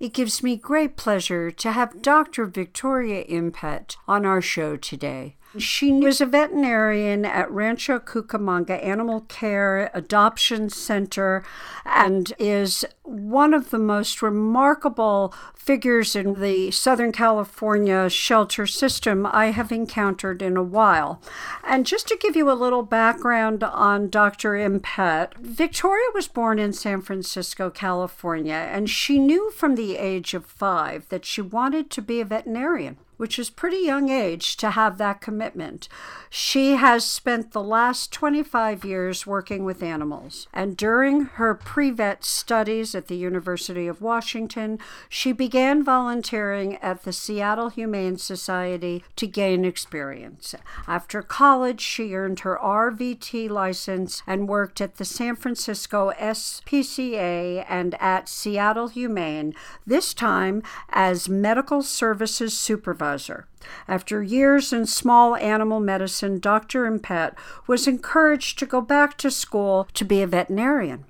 It gives me great pleasure to have Dr. Victoria Impett on our show today. She was a veterinarian at Rancho Cucamonga Animal Care Adoption Center and is one of the most remarkable figures in the Southern California shelter system I have encountered in a while. And just to give you a little background on Dr. Impett, Victoria was born in San Francisco, California, and she knew from the age of five that she wanted to be a veterinarian which is pretty young age to have that commitment. She has spent the last 25 years working with animals, and during her pre-vet studies at the University of Washington, she began volunteering at the Seattle Humane Society to gain experience. After college, she earned her RVT license and worked at the San Francisco SPCA and at Seattle Humane, this time as medical services supervisor supervisor. After years in small animal medicine, Dr. Impett was encouraged to go back to school to be a veterinarian.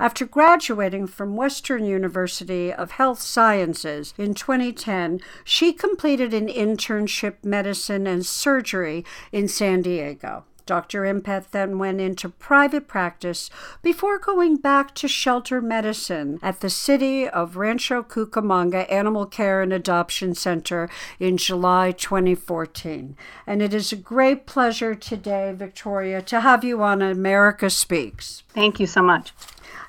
After graduating from Western University of Health Sciences in 2010, she completed an internship medicine and surgery in San Diego. Dr. Impett then went into private practice before going back to shelter medicine at the City of Rancho Cucamonga Animal Care and Adoption Center in July 2014. And it is a great pleasure today, Victoria, to have you on America Speaks. Thank you so much.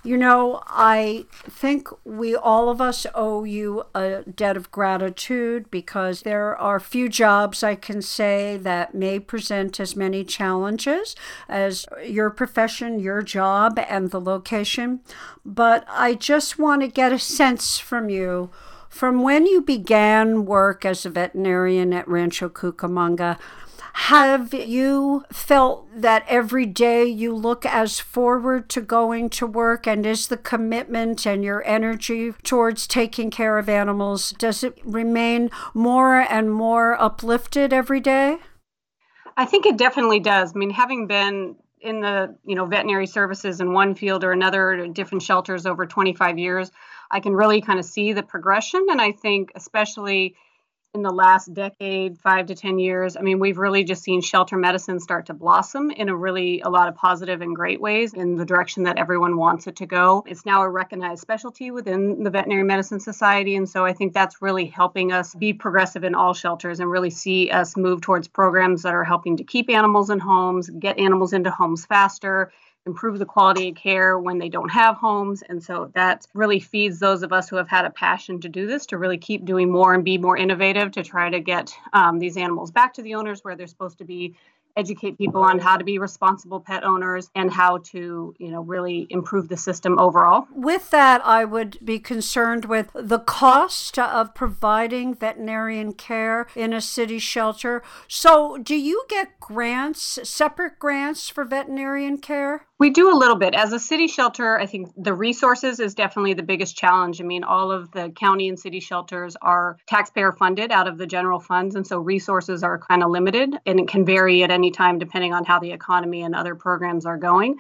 You know, I think we all of us owe you a debt of gratitude because there are few jobs I can say that may present as many challenges as your profession, your job, and the location. But I just want to get a sense from you from when you began work as a veterinarian at Rancho Cucamonga have you felt that every day you look as forward to going to work and is the commitment and your energy towards taking care of animals does it remain more and more uplifted every day? I think it definitely does. I mean, having been in the, you know, veterinary services in one field or another, different shelters over 25 years, I can really kind of see the progression and I think especially in the last decade, five to 10 years, I mean, we've really just seen shelter medicine start to blossom in a really a lot of positive and great ways in the direction that everyone wants it to go. It's now a recognized specialty within the Veterinary Medicine Society. And so I think that's really helping us be progressive in all shelters and really see us move towards programs that are helping to keep animals in homes, get animals into homes faster improve the quality of care when they don't have homes. And so that really feeds those of us who have had a passion to do this to really keep doing more and be more innovative to try to get um, these animals back to the owners where they're supposed to be educate people on how to be responsible pet owners and how to, you know, really improve the system overall. With that, I would be concerned with the cost of providing veterinarian care in a city shelter. So, do you get grants, separate grants for veterinarian care? We do a little bit. As a city shelter, I think the resources is definitely the biggest challenge. I mean, all of the county and city shelters are taxpayer funded out of the general funds. And so resources are kind of limited and it can vary at any time depending on how the economy and other programs are going.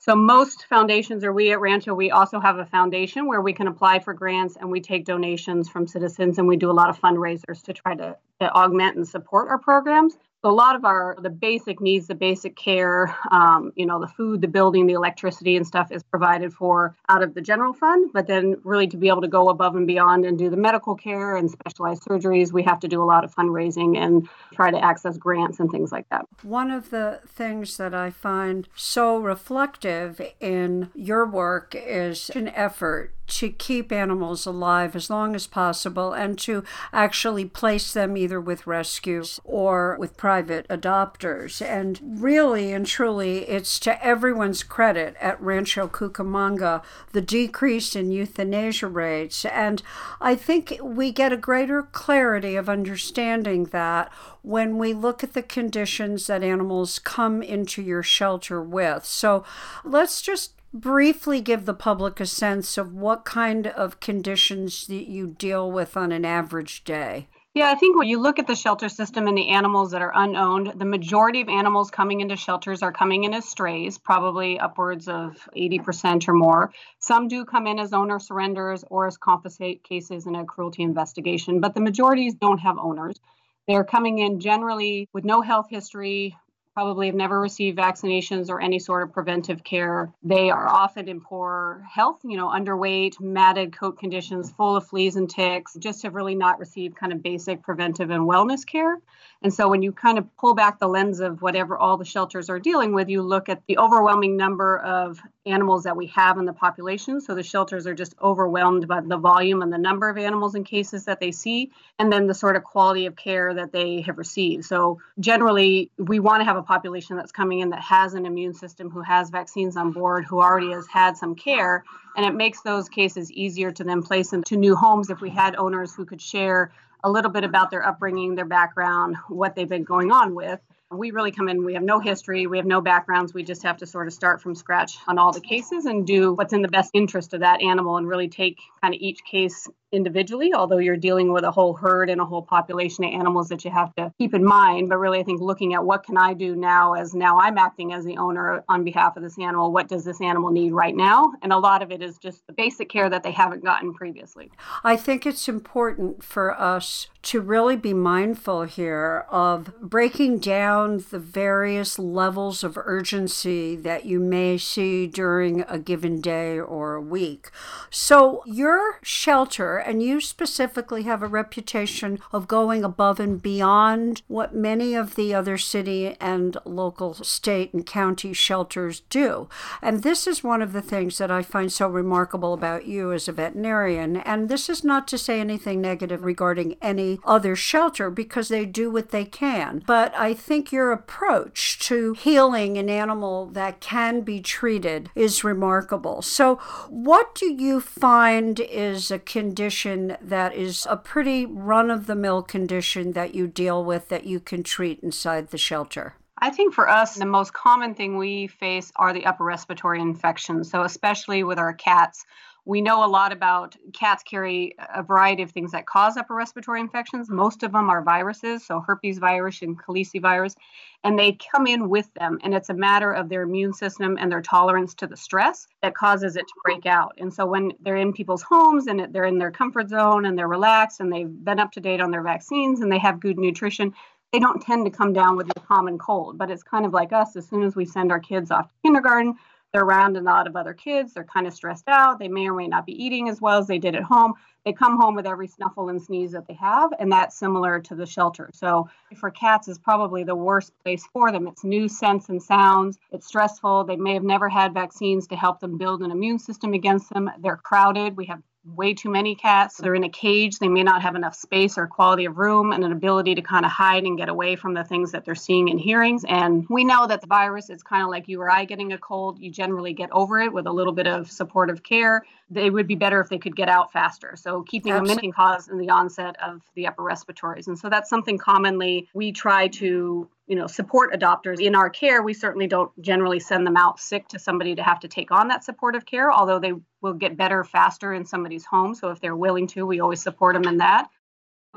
So most foundations, or we at Rancho, we also have a foundation where we can apply for grants and we take donations from citizens and we do a lot of fundraisers to try to, to augment and support our programs. A lot of our the basic needs, the basic care, um, you know, the food, the building, the electricity, and stuff is provided for out of the general fund. But then, really, to be able to go above and beyond and do the medical care and specialized surgeries, we have to do a lot of fundraising and try to access grants and things like that. One of the things that I find so reflective in your work is an effort to keep animals alive as long as possible and to actually place them either with rescues or with private adopters. And really and truly, it's to everyone's credit at Rancho Cucamonga the decrease in euthanasia rates. And I think we get a greater clarity of understanding that when we look at the conditions that animals come into your shelter with. So let's just briefly give the public a sense of what kind of conditions that you deal with on an average day? Yeah, I think when you look at the shelter system and the animals that are unowned, the majority of animals coming into shelters are coming in as strays, probably upwards of 80% or more. Some do come in as owner surrenders or as confiscate cases in a cruelty investigation, but the majorities don't have owners. They're coming in generally with no health history, probably have never received vaccinations or any sort of preventive care. They are often in poor health, you know, underweight, matted coat conditions, full of fleas and ticks, just have really not received kind of basic preventive and wellness care. And so when you kind of pull back the lens of whatever all the shelters are dealing with, you look at the overwhelming number of animals that we have in the population. So the shelters are just overwhelmed by the volume and the number of animals and cases that they see, and then the sort of quality of care that they have received. So generally, we want to have a population that's coming in that has an immune system, who has vaccines on board, who already has had some care, and it makes those cases easier to then place into new homes if we had owners who could share a little bit about their upbringing, their background, what they've been going on with. We really come in, we have no history, we have no backgrounds. We just have to sort of start from scratch on all the cases and do what's in the best interest of that animal and really take kind of each case individually, although you're dealing with a whole herd and a whole population of animals that you have to keep in mind. But really, I think looking at what can I do now as now I'm acting as the owner on behalf of this animal, what does this animal need right now? And a lot of it is just the basic care that they haven't gotten previously. I think it's important for us to really be mindful here of breaking down the various levels of urgency that you may see during a given day or a week. So, your shelter and you specifically have a reputation of going above and beyond what many of the other city and local state and county shelters do. And this is one of the things that I find so remarkable about you as a veterinarian. And this is not to say anything negative regarding any other shelter because they do what they can. But I think your approach to healing an animal that can be treated is remarkable. So, what do you find is a condition? Condition that is a pretty run of the mill condition that you deal with that you can treat inside the shelter? I think for us, the most common thing we face are the upper respiratory infections. So, especially with our cats, we know a lot about cats carry a variety of things that cause upper respiratory infections. Most of them are viruses, so herpes virus and calicivirus, and they come in with them. And it's a matter of their immune system and their tolerance to the stress that causes it to break out. And so when they're in people's homes and they're in their comfort zone and they're relaxed and they've been up to date on their vaccines and they have good nutrition, they don't tend to come down with your common cold. But it's kind of like us as soon as we send our kids off to kindergarten they're around a lot of other kids. They're kind of stressed out. They may or may not be eating as well as they did at home. They come home with every snuffle and sneeze that they have, and that's similar to the shelter. So for cats is probably the worst place for them. It's new scents and sounds. It's stressful. They may have never had vaccines to help them build an immune system against them. They're crowded. We have way too many cats. They're in a cage. They may not have enough space or quality of room and an ability to kind of hide and get away from the things that they're seeing and hearing. And we know that the virus is kind of like you or I getting a cold. You generally get over it with a little bit of supportive care. They would be better if they could get out faster. So keeping Absolutely. them in cause in the onset of the upper respiratories. And so that's something commonly we try to you know support adopters. In our care we certainly don't generally send them out sick to somebody to have to take on that supportive care although they will get better faster in somebody's home. So if they're willing to we always support them in that.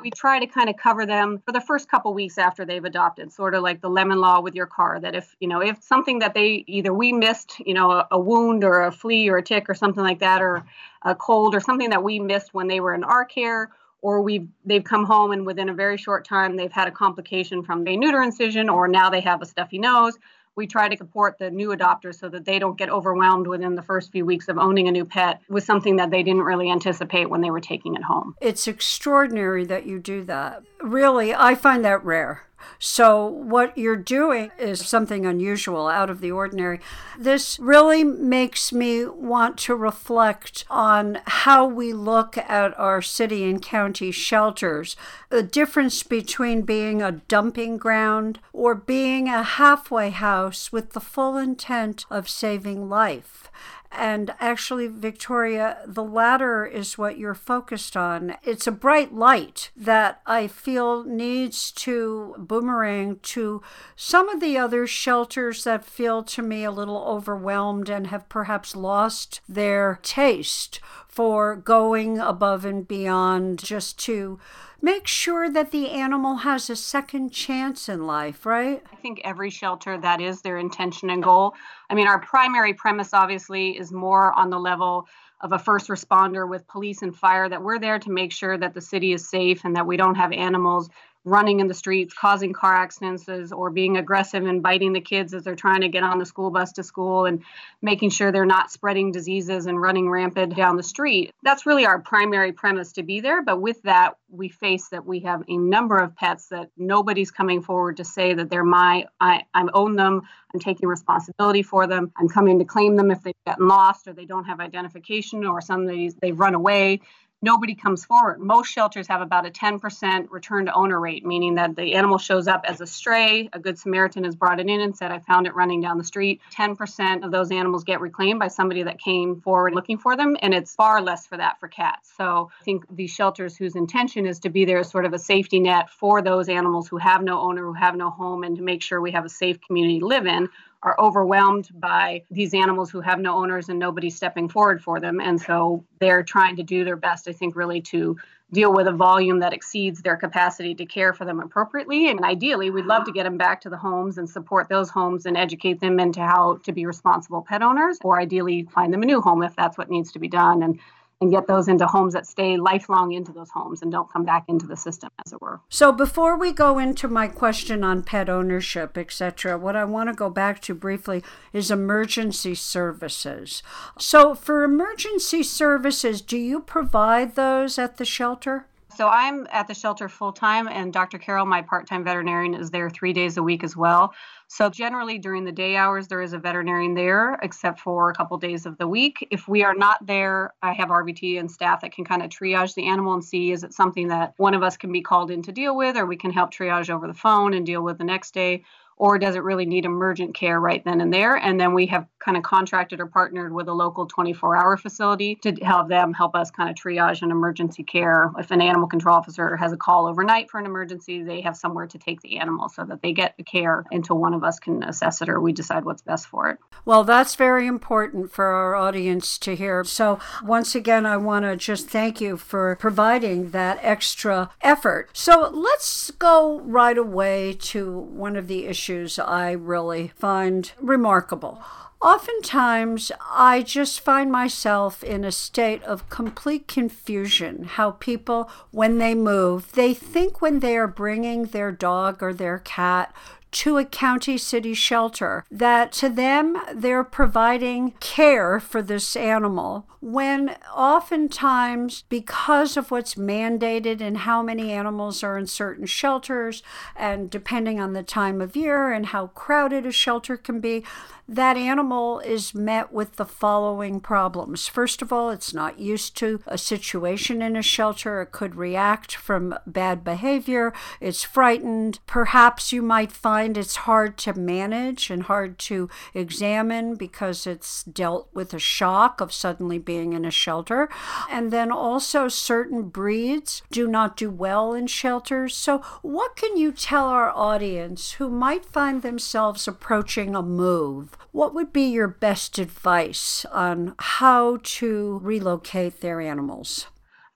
We try to kind of cover them for the first couple weeks after they've adopted sort of like the lemon law with your car that if you know if something that they either we missed you know a, a wound or a flea or a tick or something like that or a cold or something that we missed when they were in our care or we've they've come home and within a very short time they've had a complication from a neuter incision or now they have a stuffy nose we try to support the new adopters so that they don't get overwhelmed within the first few weeks of owning a new pet with something that they didn't really anticipate when they were taking it home. It's extraordinary that you do that. Really, I find that rare. So, what you're doing is something unusual, out of the ordinary. This really makes me want to reflect on how we look at our city and county shelters. The difference between being a dumping ground or being a halfway house with the full intent of saving life. And actually, Victoria, the latter is what you're focused on. It's a bright light that I feel needs to boomerang to some of the other shelters that feel to me a little overwhelmed and have perhaps lost their taste for going above and beyond just to make sure that the animal has a second chance in life, right? I think every shelter that is their intention and goal. I mean, our primary premise obviously is more on the level of a first responder with police and fire that we're there to make sure that the city is safe and that we don't have animals running in the streets, causing car accidents, or being aggressive and biting the kids as they're trying to get on the school bus to school and making sure they're not spreading diseases and running rampant down the street. That's really our primary premise to be there. But with that, we face that we have a number of pets that nobody's coming forward to say that they're my, I, I own them, I'm taking responsibility for them, I'm coming to claim them if they've gotten lost or they don't have identification or some they've run away nobody comes forward. Most shelters have about a 10% return to owner rate, meaning that the animal shows up as a stray. A good Samaritan has brought it in and said, I found it running down the street. 10% of those animals get reclaimed by somebody that came forward looking for them, and it's far less for that for cats. So I think these shelters whose intention is to be there as sort of a safety net for those animals who have no owner, who have no home, and to make sure we have a safe community to live in are overwhelmed by these animals who have no owners and nobody stepping forward for them. And so they're trying to do their best, I think, really to deal with a volume that exceeds their capacity to care for them appropriately. And ideally, we'd love to get them back to the homes and support those homes and educate them into how to be responsible pet owners, or ideally find them a new home if that's what needs to be done. And and get those into homes that stay lifelong into those homes and don't come back into the system as it were. So before we go into my question on pet ownership etc what i want to go back to briefly is emergency services. So for emergency services do you provide those at the shelter so I'm at the shelter full time, and Dr. Carol, my part time veterinarian, is there three days a week as well. So generally during the day hours, there is a veterinarian there, except for a couple days of the week. If we are not there, I have RVT and staff that can kind of triage the animal and see is it something that one of us can be called in to deal with, or we can help triage over the phone and deal with the next day or does it really need emergent care right then and there? And then we have kind of contracted or partnered with a local 24 hour facility to have them help us kind of triage an emergency care. If an animal control officer has a call overnight for an emergency, they have somewhere to take the animal so that they get the care until one of us can assess it or we decide what's best for it. Well, that's very important for our audience to hear. So, once again, I want to just thank you for providing that extra effort. So, let's go right away to one of the issues issues I really find remarkable. Oftentimes, I just find myself in a state of complete confusion. How people, when they move, they think when they are bringing their dog or their cat to a county city shelter that to them they're providing care for this animal when oftentimes because of what's mandated and how many animals are in certain shelters and depending on the time of year and how crowded a shelter can be that animal is met with the following problems. First of all, it's not used to a situation in a shelter. It could react from bad behavior. It's frightened. Perhaps you might find it's hard to manage and hard to examine because it's dealt with a shock of suddenly being in a shelter. And then also, certain breeds do not do well in shelters. So, what can you tell our audience who might find themselves approaching a move? What would be your best advice on how to relocate their animals?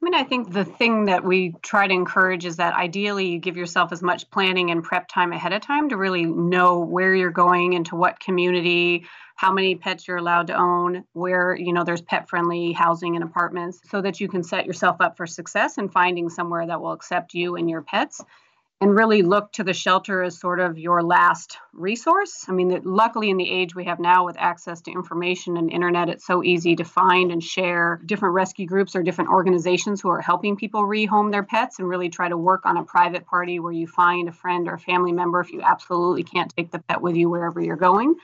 I mean, I think the thing that we try to encourage is that ideally you give yourself as much planning and prep time ahead of time to really know where you're going into what community, how many pets you're allowed to own, where, you know, there's pet friendly housing and apartments so that you can set yourself up for success in finding somewhere that will accept you and your pets and really look to the shelter as sort of your last resource. I mean, luckily, in the age we have now with access to information and internet, it's so easy to find and share different rescue groups or different organizations who are helping people rehome their pets and really try to work on a private party where you find a friend or family member if you absolutely can't take the pet with you wherever you're going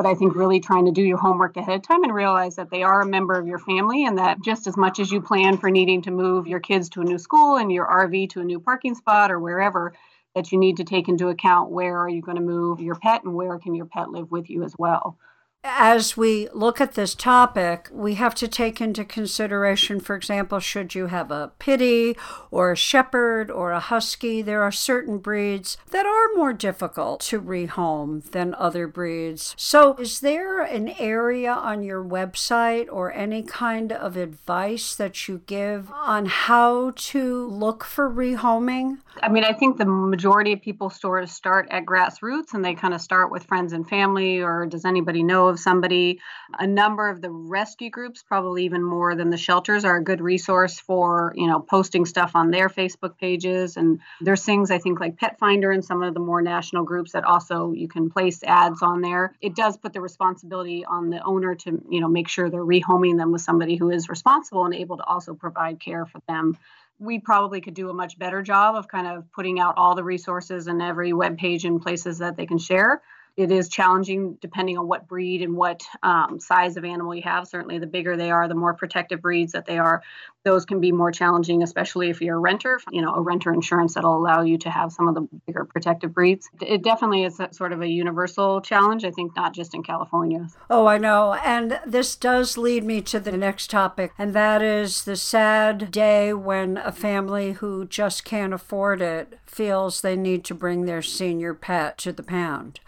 but I think really trying to do your homework ahead of time and realize that they are a member of your family and that just as much as you plan for needing to move your kids to a new school and your RV to a new parking spot or wherever, that you need to take into account where are you going to move your pet and where can your pet live with you as well. As we look at this topic, we have to take into consideration, for example, should you have a pitty or a shepherd or a husky, there are certain breeds that are more difficult to rehome than other breeds. So, is there an area on your website or any kind of advice that you give on how to look for rehoming? I mean, I think the majority of people sort of start at grassroots and they kind of start with friends and family, or does anybody know of somebody? A number of the rescue groups, probably even more than the shelters, are a good resource for, you know, posting stuff on their Facebook pages. And there's things I think like Pet Finder and some of the more national groups that also you can place ads on there. It does put the responsibility on the owner to, you know, make sure they're rehoming them with somebody who is responsible and able to also provide care for them we probably could do a much better job of kind of putting out all the resources and every web page and places that they can share it is challenging depending on what breed and what um, size of animal you have. Certainly, the bigger they are, the more protective breeds that they are, those can be more challenging, especially if you're a renter. You know, a renter insurance that'll allow you to have some of the bigger protective breeds. It definitely is sort of a universal challenge. I think not just in California. Oh, I know, and this does lead me to the next topic, and that is the sad day when a family who just can't afford it feels they need to bring their senior pet to the pound.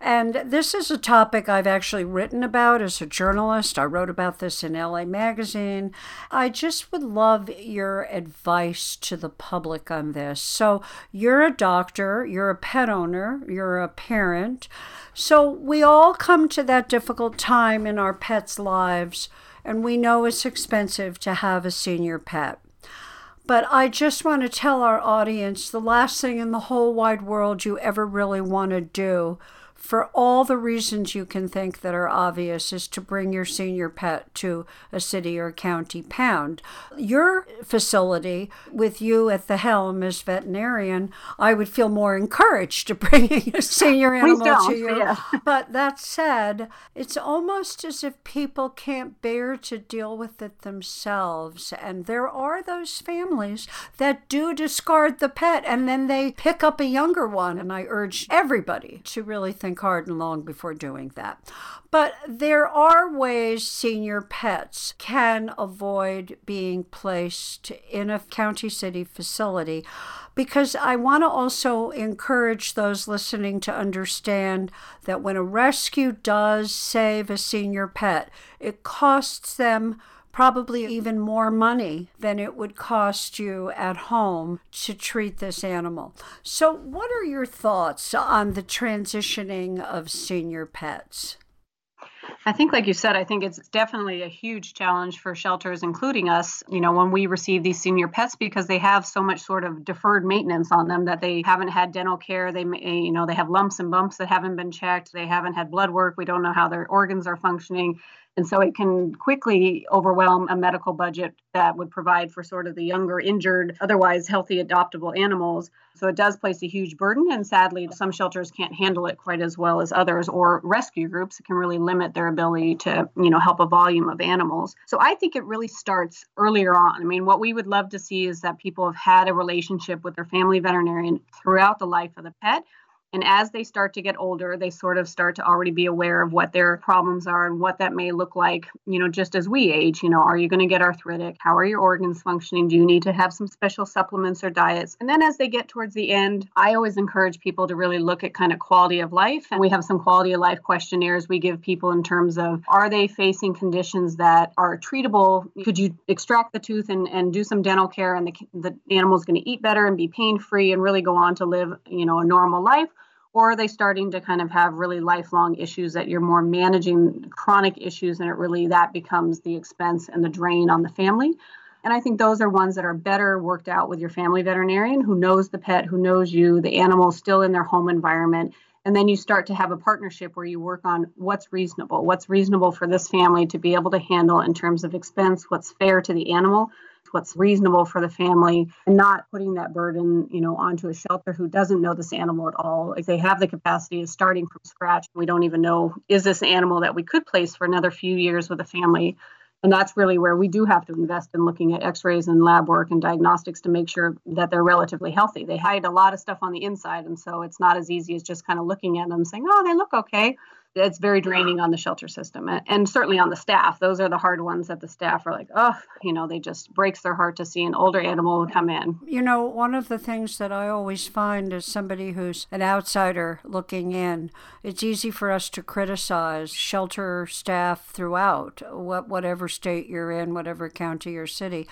And this is a topic I've actually written about as a journalist. I wrote about this in LA Magazine. I just would love your advice to the public on this. So, you're a doctor, you're a pet owner, you're a parent. So, we all come to that difficult time in our pets' lives, and we know it's expensive to have a senior pet. But I just want to tell our audience the last thing in the whole wide world you ever really want to do for all the reasons you can think that are obvious, is to bring your senior pet to a city or county pound. Your facility, with you at the helm as veterinarian, I would feel more encouraged to bringing a senior animal to you. Yeah. But that said, it's almost as if people can't bear to deal with it themselves. And there are those families that do discard the pet and then they pick up a younger one. And I urge everybody to really think and long before doing that. But there are ways senior pets can avoid being placed in a county city facility because I want to also encourage those listening to understand that when a rescue does save a senior pet, it costs them probably even more money than it would cost you at home to treat this animal. So, what are your thoughts on the transitioning of senior pets? I think, like you said, I think it's definitely a huge challenge for shelters, including us, you know, when we receive these senior pets because they have so much sort of deferred maintenance on them that they haven't had dental care. They, may, you know, they have lumps and bumps that haven't been checked. They haven't had blood work. We don't know how their organs are functioning. And so it can quickly overwhelm a medical budget that would provide for sort of the younger, injured, otherwise healthy, adoptable animals. So it does place a huge burden. And sadly, some shelters can't handle it quite as well as others, or rescue groups can really limit their ability to, you know, help a volume of animals. So I think it really starts earlier on. I mean, what we would love to see is that people have had a relationship with their family veterinarian throughout the life of the pet and as they start to get older, they sort of start to already be aware of what their problems are and what that may look like, you know, just as we age. You know, are you going to get arthritic? How are your organs functioning? Do you need to have some special supplements or diets? And then as they get towards the end, I always encourage people to really look at kind of quality of life. And we have some quality of life questionnaires we give people in terms of are they facing conditions that are treatable? Could you extract the tooth and, and do some dental care and the, the animal's going to eat better and be pain free and really go on to live, you know, a normal life? Or are they starting to kind of have really lifelong issues that you're more managing chronic issues and it really that becomes the expense and the drain on the family? And i think those are ones that are better worked out with your family veterinarian who knows the pet who knows you the animal still in their home environment. And then you start to have a partnership where you work on what's reasonable what's reasonable for this family to be able to handle in terms of expense what's fair to the animal what's reasonable for the family and not putting that burden you know onto a shelter who doesn't know this animal at all. If they have the capacity of starting from scratch we don't even know is this animal that we could place for another few years with a family? And that's really where we do have to invest in looking at x-rays and lab work and diagnostics to make sure that they're relatively healthy. They hide a lot of stuff on the inside and so it's not as easy as just kind of looking at them saying oh they look okay it's very draining on the shelter system and, certainly on the staff. Those are the hard ones that the staff are like, oh, you know, they just breaks their heart to see an older animal come in. You know, one of the things that I always find as somebody who's an outsider looking in, it's easy for us to criticize shelter staff throughout, what whatever state you're in, whatever county or city.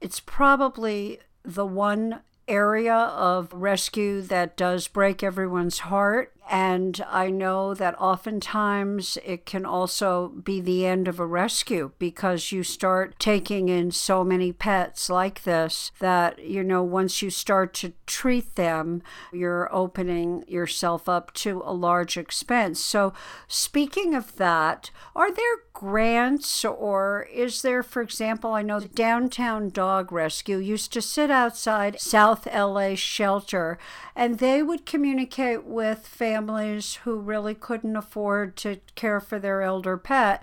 It's probably the one area of rescue that does break everyone's heart and I know that oftentimes it can also be the end of a rescue because you start taking in so many pets like this that, you know, once you start to treat them, you're opening yourself up to a large expense. So, speaking of that, are there grants or is there, for example, I know the Downtown Dog Rescue used to sit outside South LA shelter and they would communicate with families families who really couldn't afford to care for their elder pet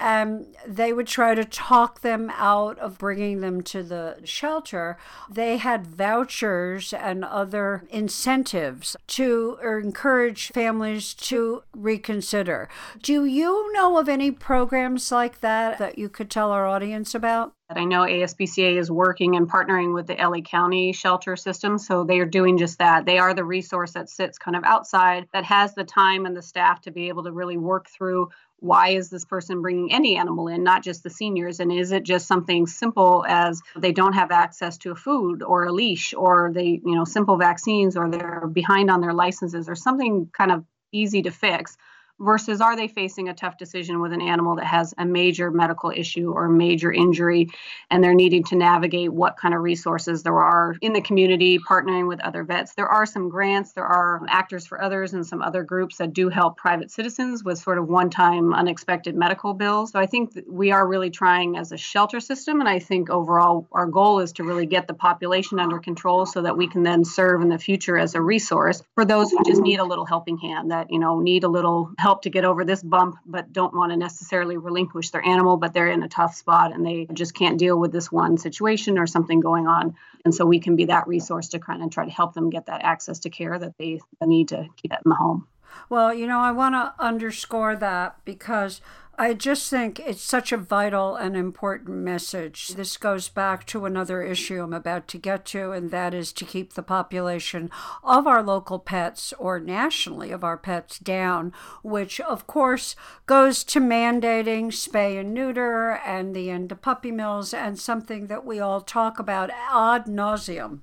and they would try to talk them out of bringing them to the shelter. They had vouchers and other incentives to encourage families to reconsider. Do you know of any programs like that that you could tell our audience about? I know ASPCA is working and partnering with the LA County shelter system. So they are doing just that. They are the resource that sits kind of outside that has the time and the staff to be able to really work through why is this person bringing any animal in, not just the seniors? And is it just something simple as they don't have access to a food or a leash or they, you know, simple vaccines or they're behind on their licenses or something kind of easy to fix? Versus are they facing a tough decision with an animal that has a major medical issue or major injury and they're needing to navigate what kind of resources there are in the community partnering with other vets. There are some grants there are actors for others and some other groups that do help private citizens with sort of one-time unexpected medical bills. So i think we are really trying as a shelter system and i think overall our goal is to really get the population under control so that we can then serve in the future as a resource for those who just need a little helping hand that you know need a little help help to get over this bump, but don't want to necessarily relinquish their animal, but they're in a tough spot and they just can't deal with this one situation or something going on. And so we can be that resource to kind of try to help them get that access to care that they need to keep it in the home. Well, you know, I want to underscore that because I just think it's such a vital and important message. This goes back to another issue I'm about to get to, and that is to keep the population of our local pets or nationally of our pets down, which of course goes to mandating spay and neuter and the end of puppy mills and something that we all talk about ad nauseum.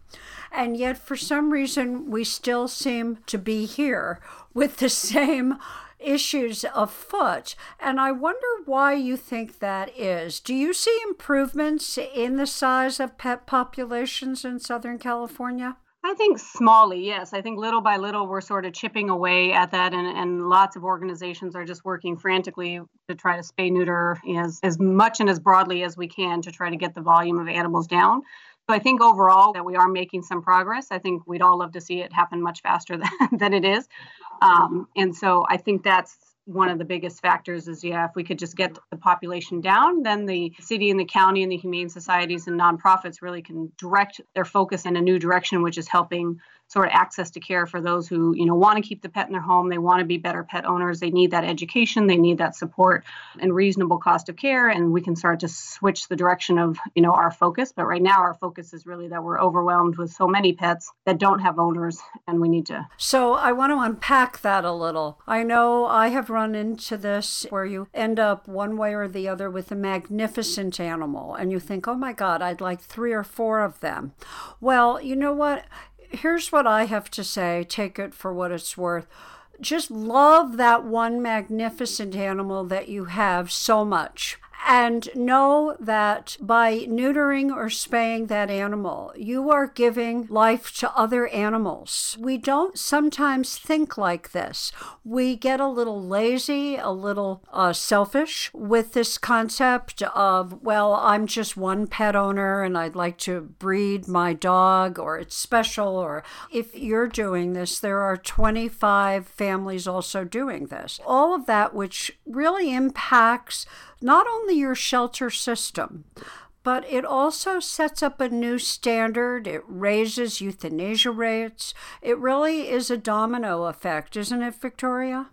And yet, for some reason, we still seem to be here with the same issues afoot. And I wonder why you think that is. Do you see improvements in the size of pet populations in Southern California? I think smallly, yes. I think little by little we're sort of chipping away at that, and, and lots of organizations are just working frantically to try to spay neuter as, as much and as broadly as we can to try to get the volume of animals down. So I think overall that we are making some progress. I think we'd all love to see it happen much faster than, than it is. Um, and so I think that's one of the biggest factors is yeah if we could just get the population down then the city and the county and the humane societies and nonprofits really can direct their focus in a new direction which is helping sort of access to care for those who you know want to keep the pet in their home. They want to be better pet owners. They need that education. They need that support and reasonable cost of care. And we can start to switch the direction of you know our focus. But right now our focus is really that we're overwhelmed with so many pets that don't have owners and we need to so i want to unpack that a little. I know i have run into this where you end up one way or the other with a magnificent animal and you think oh my god i'd like three or four of them. Well you know what here's what I have to say take it for what it's worth. Just love that one magnificent animal that you have so much and know that by neutering or spaying that animal, you are giving life to other animals. We don't sometimes think like this. We get a little lazy, a little uh, selfish with this concept of, well, I'm just one pet owner and I'd like to breed my dog or it's special. Or if you're doing this, there are 25 families also doing this. All of that, which really impacts not only your shelter system, but it also sets up a new standard. It raises euthanasia rates. It really is a domino effect, isn't it, Victoria?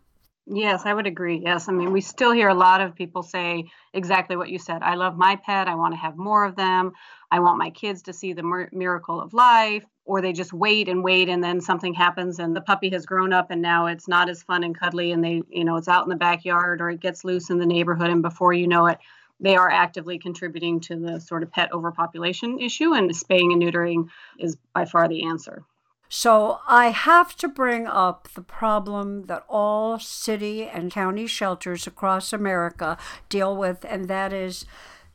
Yes, I would agree. Yes. I mean, we still hear a lot of people say exactly what you said. I love my pet. I want to have more of them. I want my kids to see the mir- miracle of life. Or they just wait and wait, and then something happens, and the puppy has grown up, and now it's not as fun and cuddly, and they, you know, it's out in the backyard or it gets loose in the neighborhood, and before you know it, they are actively contributing to the sort of pet overpopulation issue, and spaying and neutering is by far the answer. So I have to bring up the problem that all city and county shelters across America deal with, and that is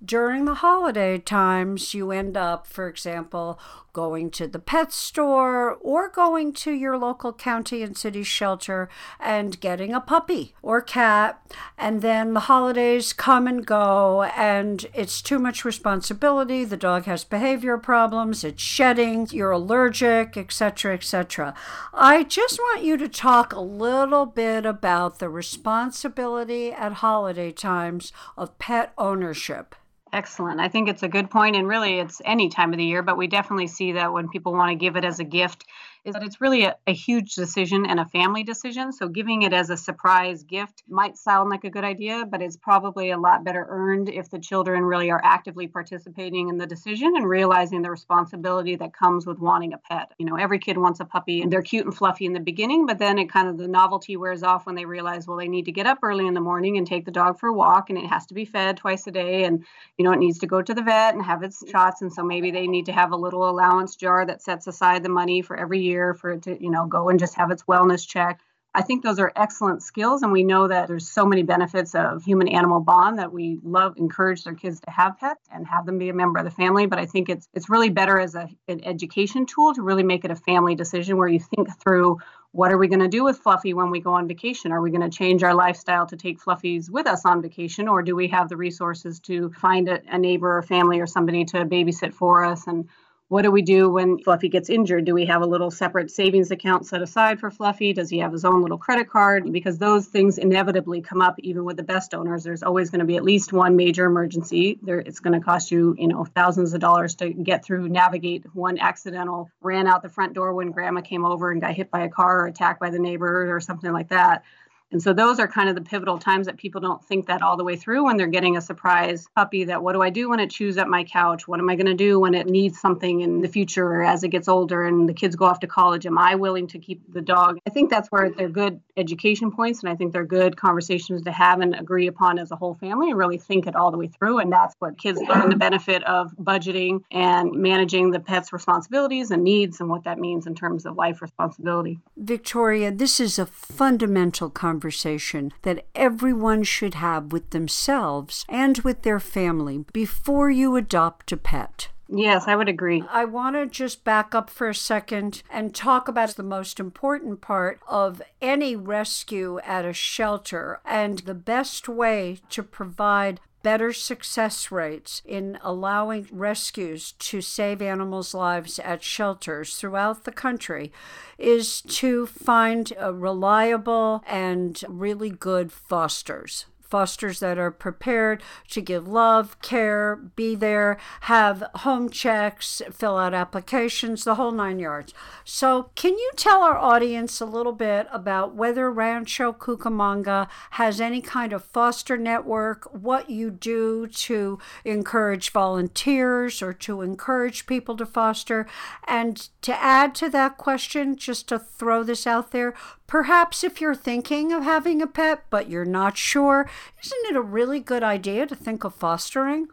during the holiday times, you end up, for example, going to the pet store or going to your local county and city shelter and getting a puppy or cat. And then the holidays come and go, and it's too much responsibility. The dog has behavior problems, it's shedding, you're allergic, etc., etc. I just want you to talk a little bit about the responsibility at holiday times of pet ownership. Excellent. I think it's a good point, and really, it's any time of the year, but we definitely see that when people want to give it as a gift, is that it's really a, a, huge decision and a family decision. So giving it as a surprise gift might sound like a good idea, but it's probably a lot better earned if the children really are actively participating in the decision and realizing the responsibility that comes with wanting a pet. You know, every kid wants a puppy and they're cute and fluffy in the beginning, but then it kind of the novelty wears off when they realize, well, they need to get up early in the morning and take the dog for a walk and it has to be fed twice a day and you know, it needs to go to the vet and have its shots and so maybe they need to have a little allowance jar that sets aside the money for every year year for it to, you know, go and just have its wellness check. I think those are excellent skills, and we know that there's so many benefits of human animal bond that we love encourage their kids to have pets and have them be a member of the family. But I think it's it's really better as a, an education tool to really make it a family decision where you think through what are we going to do with Fluffy when we go on vacation? Are we going to change our lifestyle to take Fluffies with us on vacation, or do we have the resources to find a, a neighbor or family or somebody to babysit for us and what do we do when Fluffy gets injured? Do we have a little separate savings account set aside for Fluffy? Does he have his own little credit card? Because those things inevitably come up even with the best owners. There's always going to be at least one major emergency. There, it's going to cost you, you know, thousands of dollars to get through, navigate one accidental ran out the front door when grandma came over and got hit by a car or attacked by the neighbor or something like that. And so those are kind of the pivotal times that people don't think that all the way through when they're getting a surprise puppy that what do I do when it chews up my couch? What am I going to do when it needs something in the future or as it gets older and the kids go off to college? Am I willing to keep the dog? I think that's where they're good education points and I think they're good conversations to have and agree upon as a whole family and really think it all the way through. And that's what kids learn the benefit of budgeting and managing the pet's responsibilities and needs and what that means in terms of life responsibility. Victoria, this is a fundamental conversation conversation that everyone should have with themselves and with their family before you adopt a pet. Yes, I would agree. I want to just back up for a second and talk about the most important part of any rescue at a shelter and the best way to provide better success rates in allowing rescues to save animals' lives at shelters throughout the country is to find uh, reliable and really good fosters fosters that are prepared to give love, care, be there, have home checks, fill out applications, the whole nine yards. So, can you tell our audience a little bit about whether Rancho Cucamonga has any kind of foster network, what you do to encourage volunteers or to encourage people to foster? And to add to that question, just to throw this out there, Perhaps if you're thinking of having a pet but you're not sure, isn't it a really good idea to think of fostering?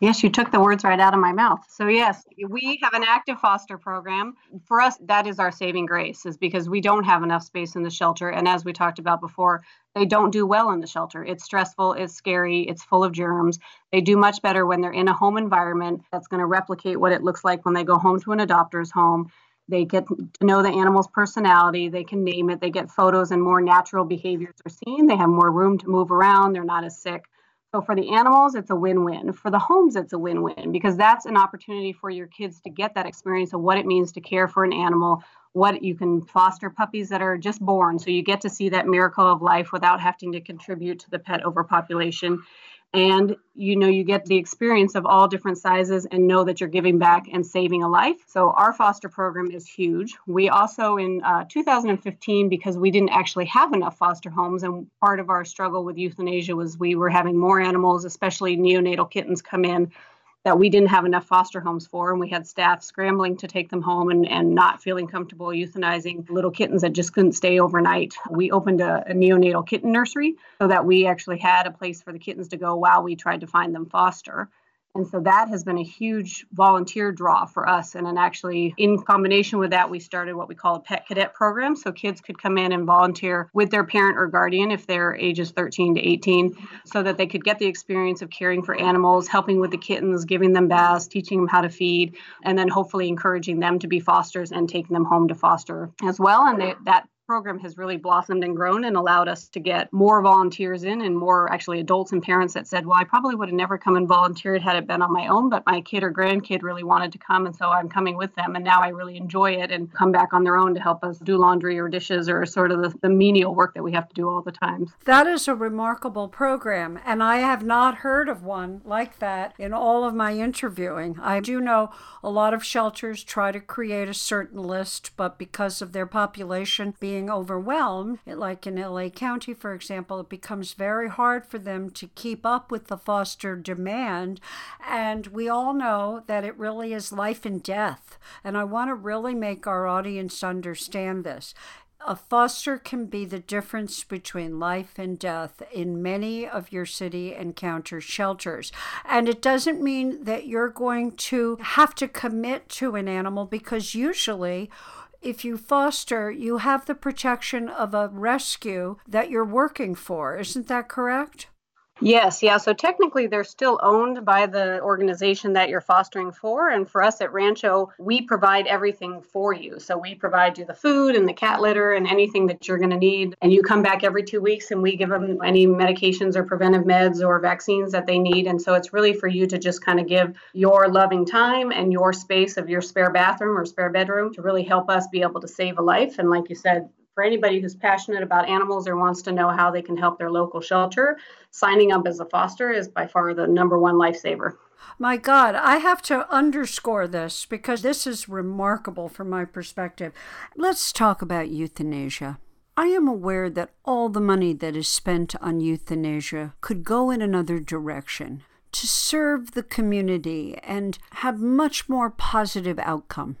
Yes, you took the words right out of my mouth. So yes, we have an active foster program. For us, that is our saving grace, is because we don't have enough space in the shelter. And as we talked about before, they don't do well in the shelter. It's stressful, it's scary, it's full of germs. They do much better when they're in a home environment that's going to replicate what it looks like when they go home to an adopter's home. They get to know the animal's personality. They can name it. They get photos and more natural behaviors are seen. They have more room to move around. They're not as sick. So for the animals, it's a win-win. For the homes, it's a win-win because that's an opportunity for your kids to get that experience of what it means to care for an animal. What you can foster puppies that are just born, so you get to see that miracle of life without having to contribute to the pet overpopulation and you know you get the experience of all different sizes and know that you're giving back and saving a life. So our foster program is huge. We also in uh, 2015 because we didn't actually have enough foster homes and part of our struggle with euthanasia was we were having more animals especially neonatal kittens come in that we didn't have enough foster homes for, and we had staff scrambling to take them home and, and not feeling comfortable euthanizing little kittens that just couldn't stay overnight. We opened a, a neonatal kitten nursery so that we actually had a place for the kittens to go while we tried to find them foster. And so that has been a huge volunteer draw for us. And then actually, in combination with that, we started what we call a pet cadet program. So kids could come in and volunteer with their parent or guardian if they're ages 13 to 18, so that they could get the experience of caring for animals, helping with the kittens, giving them baths, teaching them how to feed, and then hopefully encouraging them to be fosters and taking them home to foster as well. And they, that program has really blossomed and grown and allowed us to get more volunteers in and more actually adults and parents that said, Well, I probably would have never come and volunteered had it been on my own, but my kid or grandkid really wanted to come. And so I'm coming with them. And now I really enjoy it and come back on their own to help us do laundry or dishes or sort of the, the menial work that we have to do all the time. That is a remarkable program. And I have not heard of one like that in all of my interviewing. I do know a lot of shelters try to create a certain list, but because of their population being being overwhelmed, like in LA County, for example, it becomes very hard for them to keep up with the foster demand. And we all know that it really is life and death. And I want to really make our audience understand this. A foster can be the difference between life and death in many of your city and county shelters. And it doesn't mean that you're going to have to commit to an animal because usually if you foster, you have the protection of a rescue that you're working for. Isn't that correct? Yes, yeah. So technically, they're still owned by the organization that you're fostering for. And for us at Rancho, we provide everything for you. So we provide you the food and the cat litter and anything that you're going to need. And you come back every two weeks and we give them any medications or preventive meds or vaccines that they need. And so it's really for you to just kind of give your loving time and your space of your spare bathroom or spare bedroom to really help us be able to save a life. And like you said, for anybody who's passionate about animals or wants to know how they can help their local shelter, signing up as a foster is by far the number one lifesaver. My God, I have to underscore this because this is remarkable from my perspective. Let's talk about euthanasia. I am aware that all the money that is spent on euthanasia could go in another direction to serve the community and have much more positive outcome.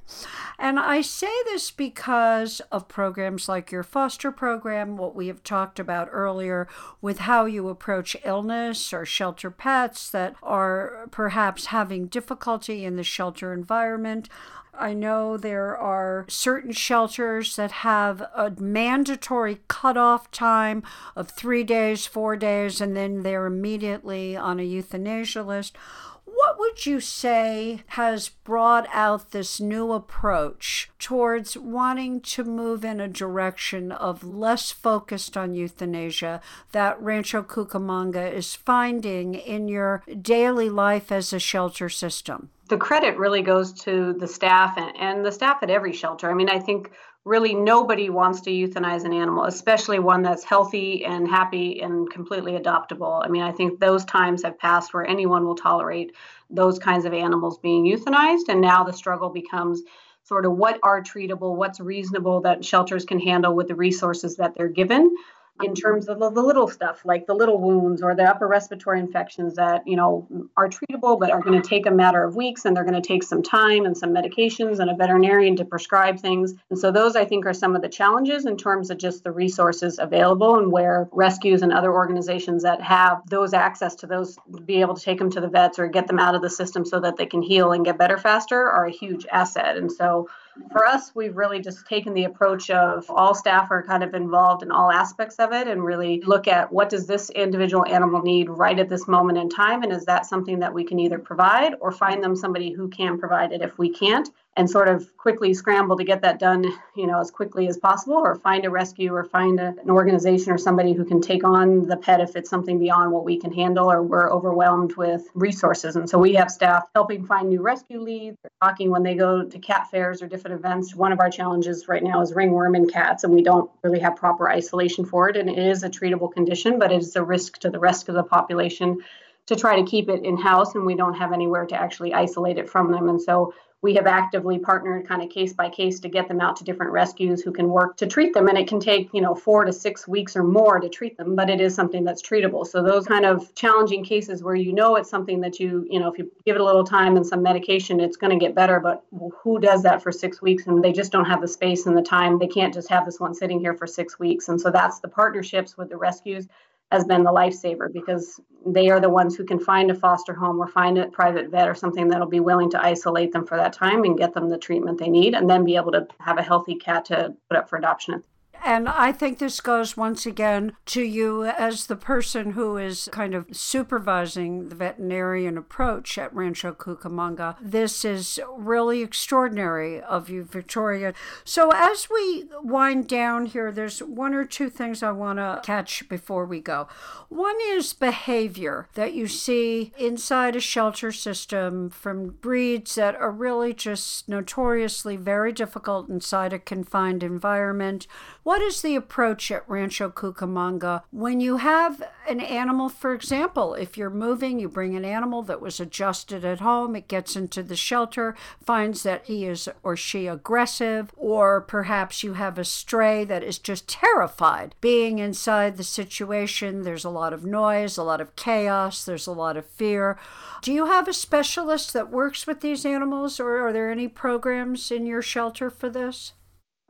And I say this because of programs like your foster program, what we have talked about earlier with how you approach illness or shelter pets that are perhaps having difficulty in the shelter environment. I know there are certain shelters that have a mandatory cutoff time of three days, four days, and then they're immediately on a euthanasia list. What would you say has brought out this new approach towards wanting to move in a direction of less focused on euthanasia that Rancho Cucamonga is finding in your daily life as a shelter system? The credit really goes to the staff and, and the staff at every shelter. I mean, I think really nobody wants to euthanize an animal, especially one that's healthy and happy and completely adoptable. I mean, I think those times have passed where anyone will tolerate those kinds of animals being euthanized. And now the struggle becomes sort of what are treatable, what's reasonable that shelters can handle with the resources that they're given in terms of the, the, little stuff like the little wounds or the upper respiratory infections that you know are treatable but are going to take a matter of weeks and they're going to take some time and some medications and a veterinarian to prescribe things. And so those i think are some of the challenges in terms of just the resources available and where rescues and other organizations that have those access to those be able to take them to the vets or get them out of the system so that they can heal and get better faster are a huge asset. And so for us, we've really just taken the approach of all staff are kind of involved in all aspects of it and really look at what does this individual animal need right at this moment in time and is that something that we can either provide or find them somebody who can provide it if we can't and sort of quickly scramble to get that done, you know, as quickly as possible, or find a rescue, or find a, an organization or somebody who can take on the pet if it's something beyond what we can handle, or we're overwhelmed with resources. And so we have staff helping find new rescue leads, talking when they go to cat fairs or different events. One of our challenges right now is ringworm in cats, and we don't really have proper isolation for it, and it is a treatable condition, but it is a risk to the rest of the population to try to keep it in house and we don't have anywhere to actually isolate it from them. And so we have actively partnered kind of case by case to get them out to different rescues who can work to treat them. And it can take you know four to six weeks or more to treat them but it is something that's treatable. So those kind of challenging cases where you know it's something that you you know if you give it a little time and some medication it's going to get better. But who does that for six weeks? And they just don't have the space and the time. They can't just have this one sitting here for six weeks. And so that's the partnerships with the rescues has been the lifesaver because they are the ones who can find a foster home or find a private vet or something that'll be willing to isolate them for that time and get them the treatment they need and then be able to have a healthy cat to put up for adoption and I think this goes once again to you as the person who is kind of supervising the veterinarian approach at Rancho Cucamonga. This is really extraordinary of you, Victoria. So, as we wind down here, there's one or two things I want to catch before we go. One is behavior that you see inside a shelter system from breeds that are really just notoriously very difficult inside a confined environment. What is the approach at Rancho Cucamonga when you have an animal, for example, if you're moving, you bring an animal that was adjusted at home, it gets into the shelter, finds that he is or she aggressive, or perhaps you have a stray that is just terrified being inside the situation. There's a lot of noise, a lot of chaos, there's a lot of fear. Do you have a specialist that works with these animals, or are there any programs in your shelter for this?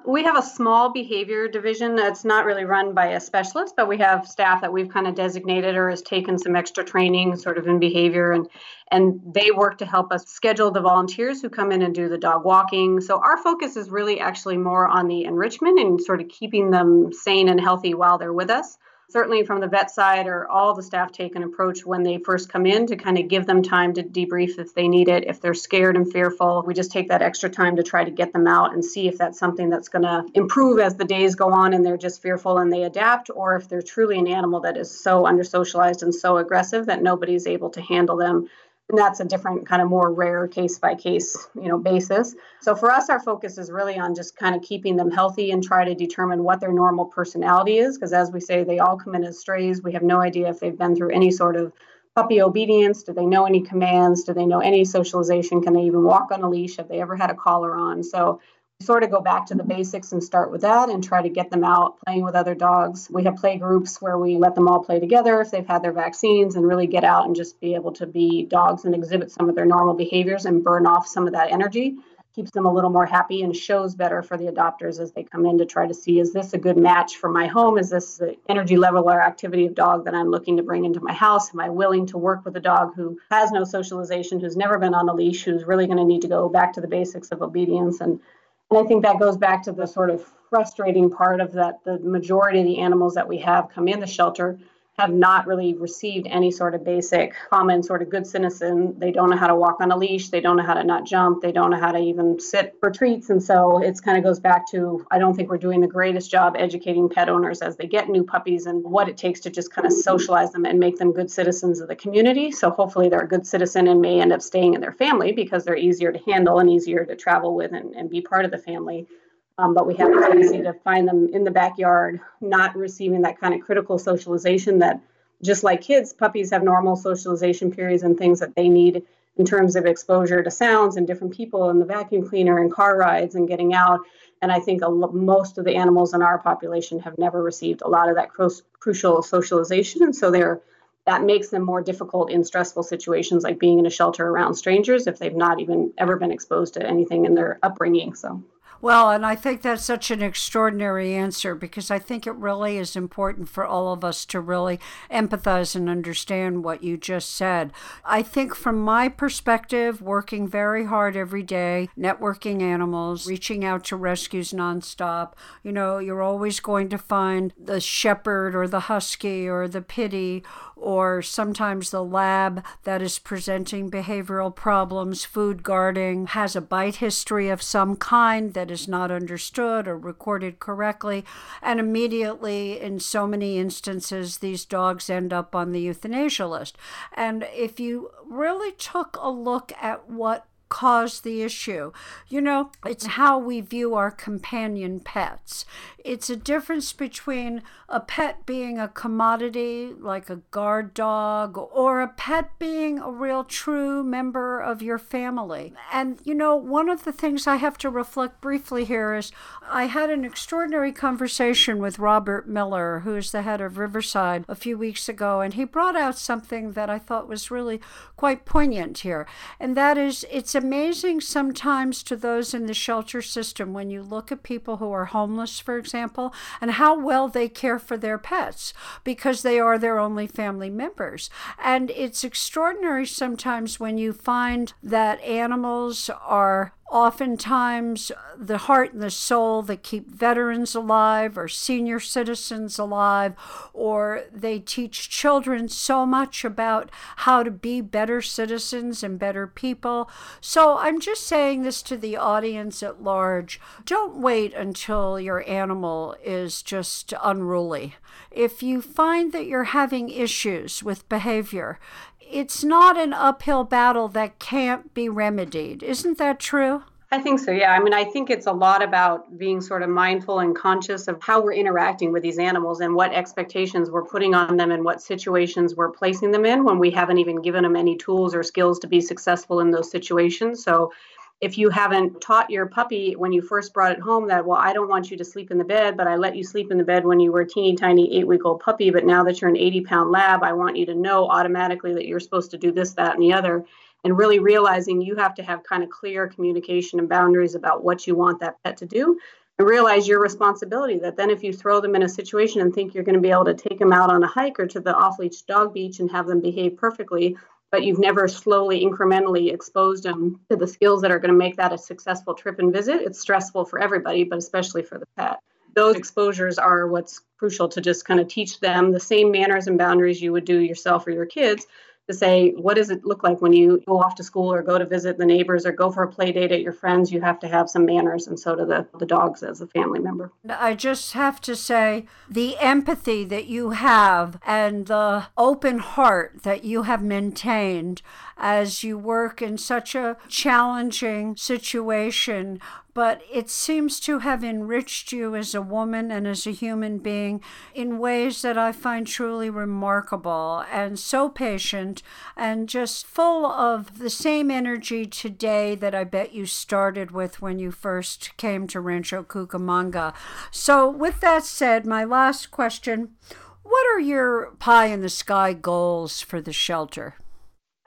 We have a small behavior division that's not really run by a specialist, but we have staff that we've kind of designated or has taken some extra training sort of in behavior and and they work to help us schedule the volunteers who come in and do the dog walking. So our focus is really actually more on the enrichment and sort of keeping them sane and healthy while they're with us certainly from the vet side or all the staff take an approach when they first come in to kind of give them time to debrief if they need it. If they're scared and fearful we just take that extra time to try to get them out and see if that's something that's going to improve as the days go on and they're just fearful and they adapt or if they're truly an animal that is so under socialized and so aggressive that nobody's able to handle them and that's a different kind of more rare case by case you know basis. So for us our focus is really on just kind of keeping them healthy and try to determine what their normal personality is because as we say they all come in as strays. We have no idea if they've been through any sort of puppy obedience. Do they know any commands? Do they know any socialization? Can they even walk on a leash? Have they ever had a collar on? So sort of go back to the basics and start with that and try to get them out playing with other dogs. We have play groups where we let them all play together if they've had their vaccines and really get out and just be able to be dogs and exhibit some of their normal behaviors and burn off some of that energy. Keeps them a little more happy and shows better for the adopters as they come in to try to see is this a good match for my home? Is this the energy level or activity of dog that I'm looking to bring into my house? Am I willing to work with a dog who has no socialization, who's never been on a leash, who's really going to need to go back to the basics of obedience and and I think that goes back to the sort of frustrating part of that the majority of the animals that we have come in the shelter have not really received any sort of basic common sort of good citizen. They don't know how to walk on a leash. They don't know how to not jump. They don't know how to even sit for treats. And so it's kind of goes back to i don't think we're doing the greatest job educating pet owners as they get new puppies and what it takes to just kind of socialize them and make them good citizens of the community. So hopefully they're a good citizen and may end up staying in their family because they're easier to handle and easier to travel with and, and be part of the family um, but we have a tendency to find them in the backyard, not receiving that kind of critical socialization that, just like kids, puppies have normal socialization periods and things that they need in terms of exposure to sounds and different people and the vacuum cleaner and car rides and getting out. And I think most of the animals in our population have never received a lot of that crucial socialization. And so they're that makes them more difficult in stressful situations like being in a shelter around strangers if they've not even ever been exposed to anything in their upbringing. So well, and I think that's such an extraordinary answer because I think it really is important for all of us to really empathize and understand what you just said. I think, from my perspective, working very hard every day, networking animals, reaching out to rescues nonstop, you know, you're always going to find the shepherd or the husky or the pitty or sometimes the lab that is presenting behavioral problems, food guarding, has a bite history of some kind that is not understood or recorded correctly. And immediately, in so many instances, these dogs end up on the euthanasia list. And if you really took a look at what caused the issue. You know, it's how we view our companion pets. It's a difference between a pet being a commodity, like a guard dog, or a pet being a real true member of your family. And, you know, one of the things I have to reflect briefly here is I had an extraordinary conversation with Robert Miller, who is the head of Riverside, a few weeks ago, and he brought out something that I thought was really quite poignant here. And that is, it's amazing sometimes to those in the shelter system when you look at people who are homeless, for example, and how well they care for their pets because they are their only family members. And it's extraordinary sometimes when you find that animals are oftentimes uh, the heart and the soul that keep veterans alive or senior citizens alive, or they teach children so much about how to be better citizens and better people. So I'm just saying this to the audience at large. Don't wait until your animal is just unruly. If you find that you're having issues with behavior, it's not an uphill battle that can't be remedied. Isn't that true? I think so, yeah. I mean, I think it's a lot about being sort of mindful and conscious of how we're interacting with these animals and what expectations we're putting on them and what situations we're placing them in when we haven't even given them any tools or skills to be successful in those situations. So, if you haven't taught your puppy when you first brought it home that, well, I don't want you to sleep in the bed, but I let you sleep in the bed when you were a teeny tiny eight week old puppy, but now that you're an 80 pound lab, I want you to know automatically that you're supposed to do this, that, and the other. And really realizing you have to have kind of clear communication and boundaries about what you want that pet to do and realize your responsibility that then if you throw them in a situation and think you're going to be able to take them out on a hike or to the off leash dog beach and have them behave perfectly, but you've never slowly, incrementally exposed them to the skills that are going to make that a successful trip and visit, it's stressful for everybody, but especially for the pet. Those exposures are what's crucial to just kind of teach them the same manners and boundaries you would do yourself or your kids to say what does it look like when you go off to school or go to visit the neighbors or go for a play date at your friends? You have to have some manners and so do the, the dogs as a family member. I just have to say the empathy that you have and the open heart that you have maintained as you work in such a challenging situation but it seems to have enriched you as a woman and as a human being in ways that I find truly remarkable and so patient and just full of the same energy today that I bet you started with when you first came to Rancho Cucamonga. So, with that said, my last question what are your pie in the sky goals for the shelter?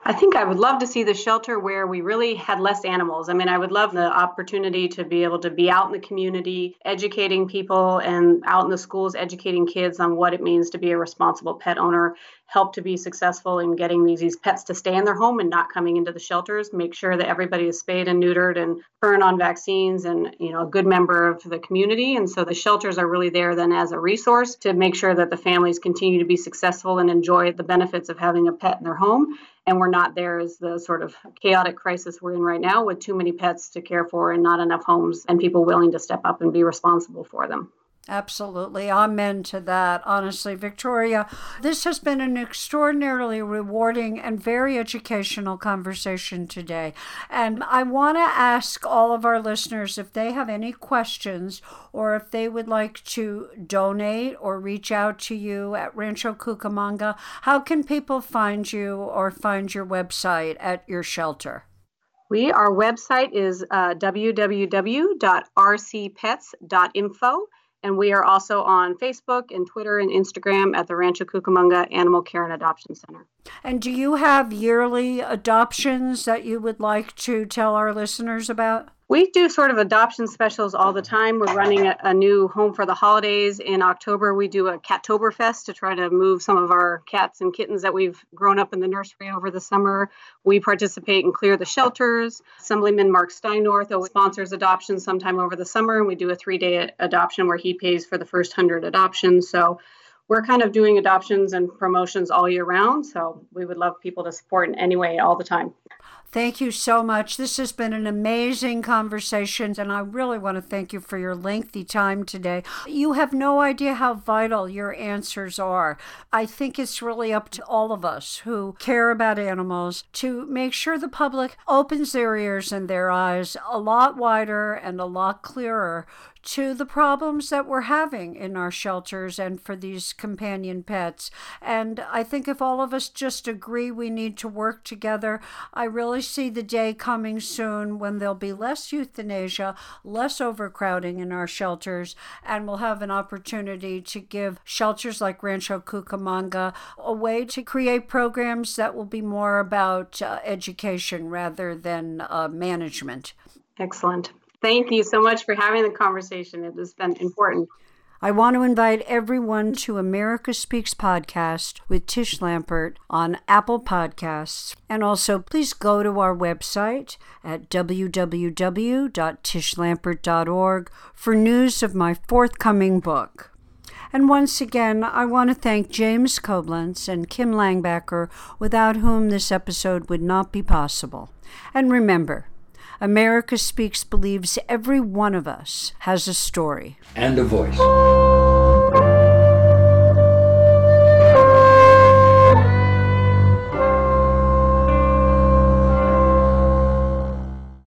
I think I would love to see the shelter where we really had less animals. I mean, I would love the opportunity to be able to be out in the community, educating people and out in the schools, educating kids on what it means to be a responsible pet owner, help to be successful in getting these, these pets to stay in their home and not coming into the shelters, make sure that everybody is spayed and neutered and current on vaccines and, you know, a good member of the community. And so the shelters are really there then as a resource to make sure that the families continue to be successful and enjoy the benefits of having a pet in their home and we're not there as the sort of chaotic crisis we're in right now with too many pets to care for and not enough homes and people willing to step up and be responsible for them. Absolutely. Amen to that. Honestly, Victoria, this has been an extraordinarily rewarding and very educational conversation today. And I want to ask all of our listeners if they have any questions or if they would like to donate or reach out to you at Rancho Cucamonga, how can people find you or find your website at your shelter? We our website is uh, www.rcpets.info and we are also on Facebook and Twitter and Instagram at the Rancho Cucamonga Animal Care and Adoption Center. And do you have yearly adoptions that you would like to tell our listeners about? We do sort of adoption specials all the time. We're running a, a, new home for the holidays in October. We do a Cattoberfest to try to move some of our cats and kittens that we've grown up in the nursery over the summer. We participate in Clear the Shelters. Assemblyman Marc Steinorth sponsors adoptions sometime over the summer, and we do a three-day adoption where he pays for the first hundred adoptions. So we're kind of doing adoptions and promotions all year round. So we would love people to support in any way all the time. Thank you so much. This has been an amazing conversation, and I really want to thank you for your lengthy time today. You have no idea how vital your answers are. I think it's really up to all of us who care about animals to make sure the public opens their ears and their eyes a lot wider and a lot clearer to the problems that we're having in our shelters and for these companion pets. And I think if all of us just agree we need to work together, I really see the day coming soon when there'll be less euthanasia, less overcrowding in our shelters, and we'll have an opportunity to give shelters like Rancho Cucamonga a way to create programs that will be more about uh, education rather than uh, management. Excellent. Thank you so much for having the conversation. It has been important. I want to invite everyone to America Speaks podcast with Tish Lampert on Apple Podcasts. And also, please go to our website at www.tishlampert.org for news of my forthcoming book. And once again, I want to thank James Koblenz and Kim Langbacker, without whom this episode would not be possible. And remember, America Speaks believes every one of us has a story and a voice.